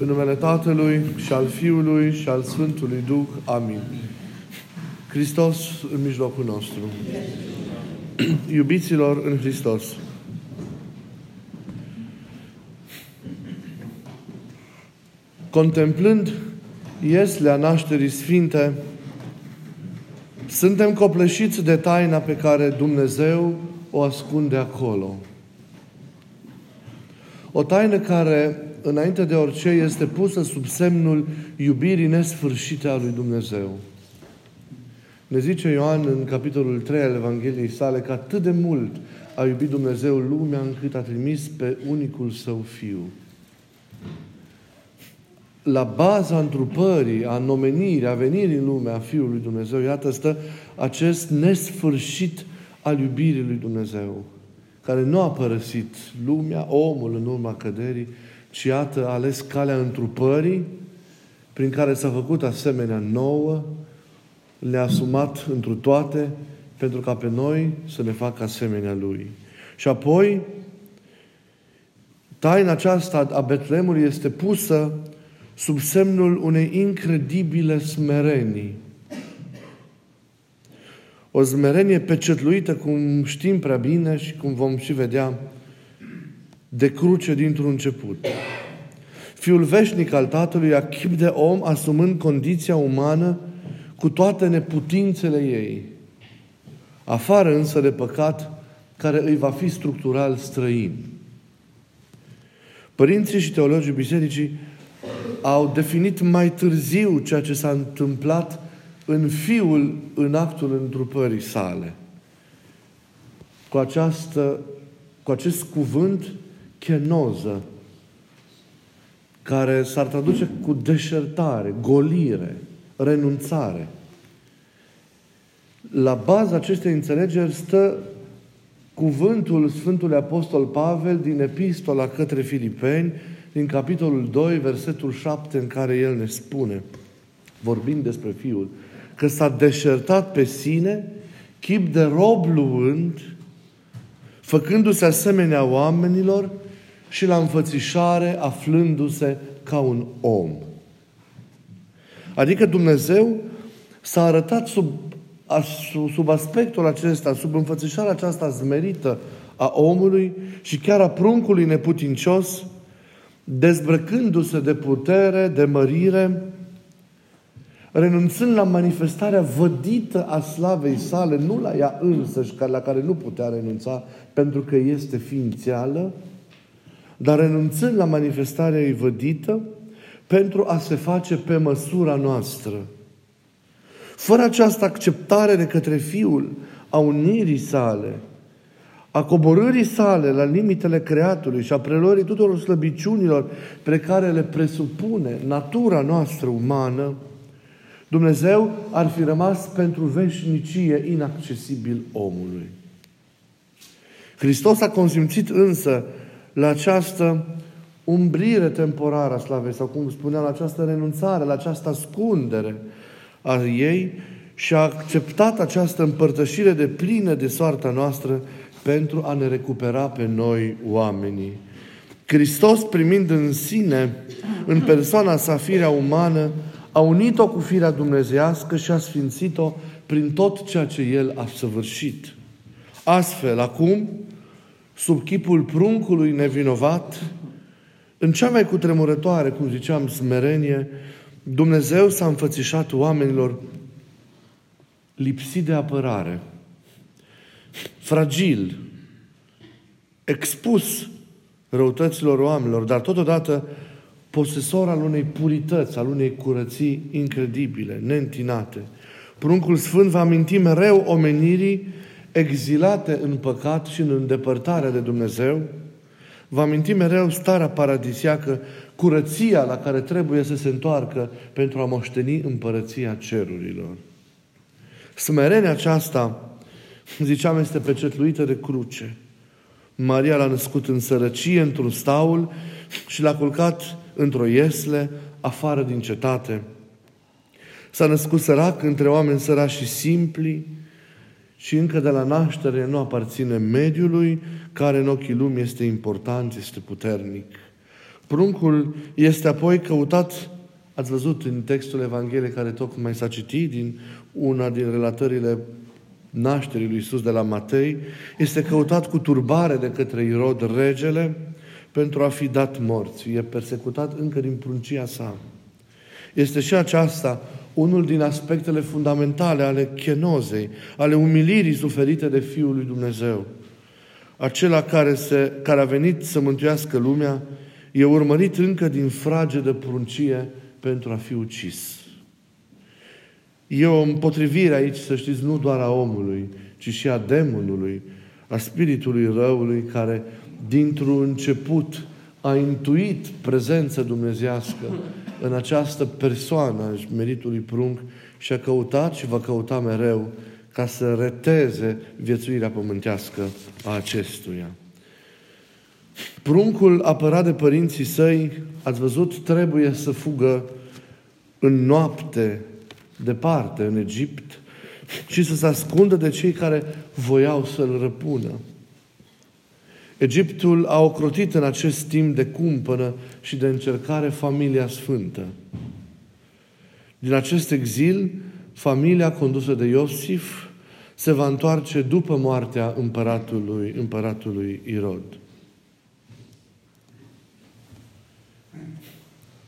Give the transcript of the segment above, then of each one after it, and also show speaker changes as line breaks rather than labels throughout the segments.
În numele Tatălui și al Fiului și al Sfântului Duh. Amin. Hristos în mijlocul nostru. Iubiților în Hristos. Contemplând ieslea nașterii sfinte, suntem copleșiți de taina pe care Dumnezeu o ascunde acolo. O taină care înainte de orice, este pusă sub semnul iubirii nesfârșite a lui Dumnezeu. Ne zice Ioan în capitolul 3 al Evangheliei sale că atât de mult a iubit Dumnezeu lumea încât a trimis pe unicul său fiu. La baza întrupării, a nomenirii, a venirii în lume a Fiului Dumnezeu, iată, stă acest nesfârșit al iubirii lui Dumnezeu, care nu a părăsit lumea, omul în urma căderii, ci iată a ales calea întrupării prin care s-a făcut asemenea nouă, le-a asumat întru toate pentru ca pe noi să ne facă asemenea Lui. Și apoi, taina aceasta a Betlemului este pusă sub semnul unei incredibile smerenii. O smerenie pecetluită, cum știm prea bine și cum vom și vedea de cruce dintr-un început. Fiul veșnic al Tatălui a chip de om, asumând condiția umană cu toate neputințele ei. Afară însă de păcat care îi va fi structural străin. Părinții și teologii bisericii au definit mai târziu ceea ce s-a întâmplat în Fiul în actul întrupării sale. Cu, această, cu acest cuvânt chenoză, care s-ar traduce cu deșertare, golire, renunțare. La baza acestei înțelegeri stă cuvântul Sfântului Apostol Pavel din Epistola către Filipeni, din capitolul 2, versetul 7, în care el ne spune, vorbind despre Fiul, că s-a deșertat pe sine, chip de rob luând, făcându-se asemenea oamenilor și la înfățișare aflându-se ca un om. Adică Dumnezeu s-a arătat sub, sub aspectul acesta, sub înfățișarea aceasta zmerită a omului și chiar a pruncului neputincios, dezbrăcându-se de putere, de mărire, renunțând la manifestarea vădită a slavei sale, nu la ea însăși, la care nu putea renunța pentru că este ființială, dar renunțând la manifestarea ei vădită pentru a se face pe măsura noastră. Fără această acceptare de către Fiul a unirii sale, a coborârii sale la limitele creatului și a preluării tuturor slăbiciunilor pe care le presupune natura noastră umană, Dumnezeu ar fi rămas pentru veșnicie inaccesibil omului. Hristos a consimțit însă la această umbrire temporară a slavei, sau cum spuneam, la această renunțare, la această ascundere a ei și a acceptat această împărtășire de plină de soarta noastră pentru a ne recupera pe noi oamenii. Hristos, primind în sine, în persoana sa firea umană, a unit-o cu firea dumnezească și a sfințit-o prin tot ceea ce El a săvârșit. Astfel, acum, sub chipul pruncului nevinovat, în cea mai cutremurătoare, cum ziceam, smerenie, Dumnezeu s-a înfățișat oamenilor lipsit de apărare, fragil, expus răutăților oamenilor, dar totodată posesor al unei purități, al unei curății incredibile, neîntinate. Pruncul Sfânt va aminti mereu omenirii exilate în păcat și în îndepărtare de Dumnezeu, va aminti mereu starea paradisiacă, curăția la care trebuie să se întoarcă pentru a moșteni împărăția cerurilor. Smerenia aceasta, ziceam, este pecetluită de cruce. Maria l-a născut în sărăcie, într-un staul și l-a culcat într-o iesle, afară din cetate. S-a născut sărac între oameni săraci și simpli, și încă de la naștere nu aparține mediului care în ochii lumii este important, este puternic. Pruncul este apoi căutat, ați văzut în textul Evangheliei care tocmai s-a citit, din una din relatările nașterii lui Iisus de la Matei, este căutat cu turbare de către Irod regele pentru a fi dat morți. E persecutat încă din pruncia sa. Este și aceasta unul din aspectele fundamentale ale chenozei, ale umilirii suferite de Fiul lui Dumnezeu. Acela care, se, care a venit să mântuiască lumea e urmărit încă din frage de pruncie pentru a fi ucis. E o împotrivire aici, să știți, nu doar a omului, ci și a demonului, a spiritului răului, care dintr-un început a intuit prezența dumnezească în această persoană a meritului prunc și a căutat și va căuta mereu ca să reteze viețuirea pământească a acestuia. Pruncul apărat de părinții săi, ați văzut, trebuie să fugă în noapte departe, în Egipt, și să se ascundă de cei care voiau să-l răpună. Egiptul a ocrotit în acest timp de cumpănă și de încercare familia sfântă. Din acest exil, familia condusă de Iosif se va întoarce după moartea împăratului, împăratului Irod.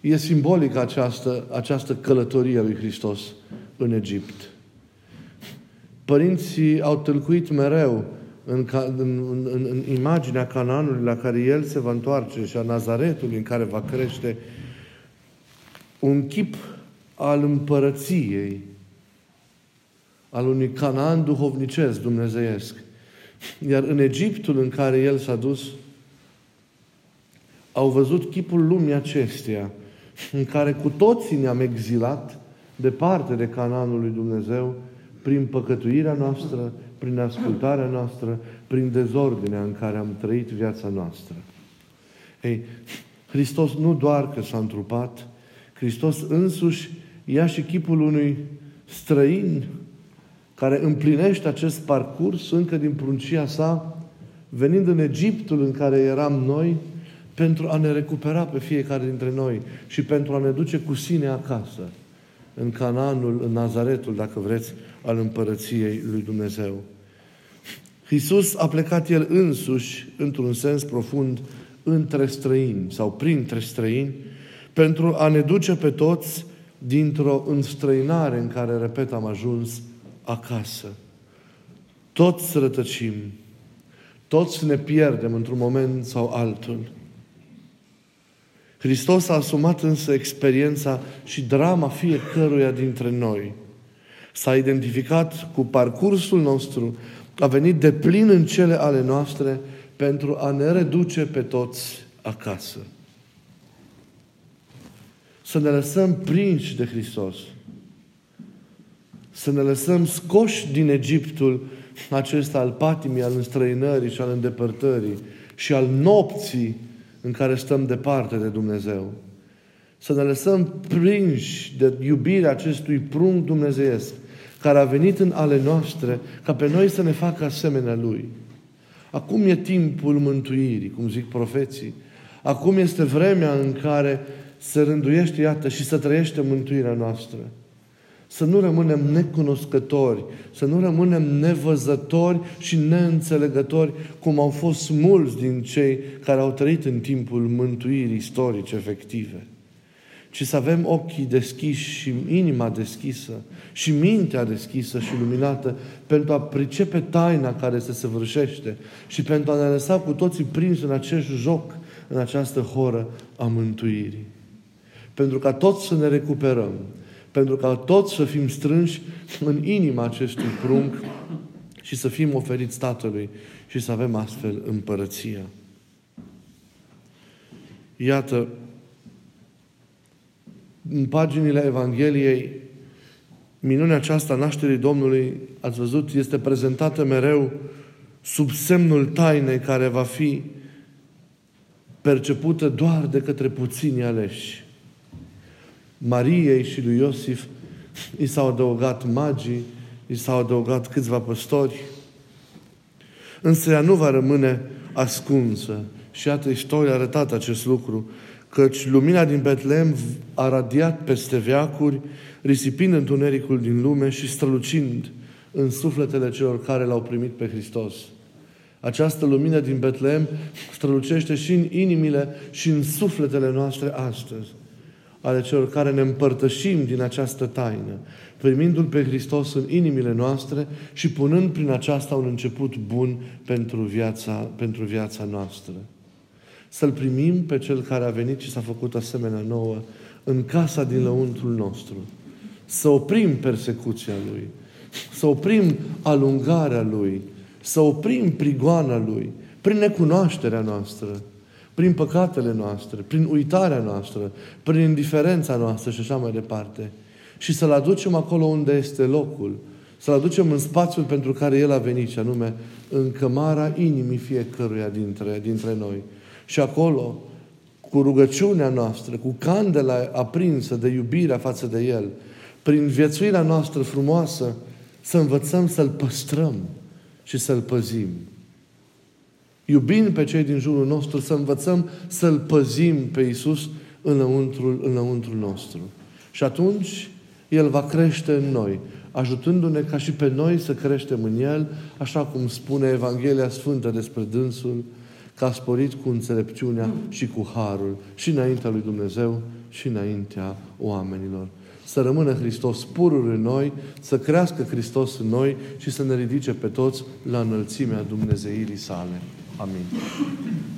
E simbolică această, această călătorie lui Hristos în Egipt. Părinții au tâlcuit mereu în, în, în, în imaginea Canaanului la care el se va întoarce și a Nazaretului în care va crește un chip al împărăției, al unui Canaan duhovnicesc, dumnezeiesc. Iar în Egiptul în care el s-a dus, au văzut chipul lumii acesteia, în care cu toții ne-am exilat departe de Canaanul lui Dumnezeu, prin păcătuirea noastră, prin ascultarea noastră, prin dezordinea în care am trăit viața noastră. Ei, Hristos nu doar că s-a întrupat, Hristos însuși ia și chipul unui străin care împlinește acest parcurs încă din pruncia sa, venind în Egiptul în care eram noi, pentru a ne recupera pe fiecare dintre noi și pentru a ne duce cu sine acasă, în Cananul, în Nazaretul, dacă vreți, al împărăției lui Dumnezeu. Iisus a plecat El însuși, într-un sens profund, între străini sau printre străini, pentru a ne duce pe toți dintr-o înstrăinare în care, repet, am ajuns acasă. Toți rătăcim, toți ne pierdem într-un moment sau altul. Hristos a asumat însă experiența și drama fiecăruia dintre noi. S-a identificat cu parcursul nostru, a venit de plin în cele ale noastre pentru a ne reduce pe toți acasă. Să ne lăsăm prinși de Hristos. Să ne lăsăm scoși din Egiptul acesta al patimii, al înstrăinării și al îndepărtării și al nopții în care stăm departe de Dumnezeu. Să ne lăsăm prinși de iubirea acestui prunc dumnezeiesc care a venit în ale noastre ca pe noi să ne facă asemenea Lui. Acum e timpul mântuirii, cum zic profeții. Acum este vremea în care se rânduiește, iată, și să trăiește mântuirea noastră. Să nu rămânem necunoscători, să nu rămânem nevăzători și neînțelegători, cum au fost mulți din cei care au trăit în timpul mântuirii istorice efective ci să avem ochii deschiși și inima deschisă și mintea deschisă și luminată pentru a pricepe taina care se săvârșește și pentru a ne lăsa cu toții prins în acest joc, în această horă a mântuirii. Pentru ca toți să ne recuperăm, pentru ca toți să fim strânși în inima acestui prunc și să fim oferiți Tatălui și să avem astfel împărăția. Iată, în paginile Evangheliei, minunea aceasta nașterii Domnului, ați văzut, este prezentată mereu sub semnul tainei care va fi percepută doar de către puțini aleși. Mariei și lui Iosif i s-au adăugat magii, i s-au adăugat câțiva păstori, însă ea nu va rămâne ascunsă. Și iată, istoria a arătat acest lucru căci lumina din Betlehem a radiat peste veacuri, risipind întunericul din lume și strălucind în sufletele celor care l-au primit pe Hristos. Această lumină din Betlehem strălucește și în inimile și în sufletele noastre astăzi, ale celor care ne împărtășim din această taină, primindu-L pe Hristos în inimile noastre și punând prin aceasta un început bun pentru viața, pentru viața noastră. Să-L primim pe Cel care a venit și s-a făcut asemenea nouă în casa din lăuntrul nostru. Să oprim persecuția Lui, să oprim alungarea Lui, să oprim prigoana Lui, prin necunoașterea noastră, prin păcatele noastre, prin uitarea noastră, prin indiferența noastră și așa mai departe. Și să-L aducem acolo unde este locul, să-L aducem în spațiul pentru care El a venit, și anume în cămara inimii fiecăruia dintre, dintre noi. Și acolo, cu rugăciunea noastră, cu candela aprinsă de iubirea față de El, prin viețuirea noastră frumoasă, să învățăm să-L păstrăm și să-L păzim. Iubind pe cei din jurul nostru, să învățăm să-L păzim pe Iisus înăuntrul, înăuntrul nostru. Și atunci El va crește în noi, ajutându-ne ca și pe noi să creștem în El, așa cum spune Evanghelia Sfântă despre dânsul, că a sporit cu înțelepciunea și cu harul și înaintea lui Dumnezeu și înaintea oamenilor. Să rămână Hristos purul în noi, să crească Hristos în noi și să ne ridice pe toți la înălțimea Dumnezeirii sale. Amin.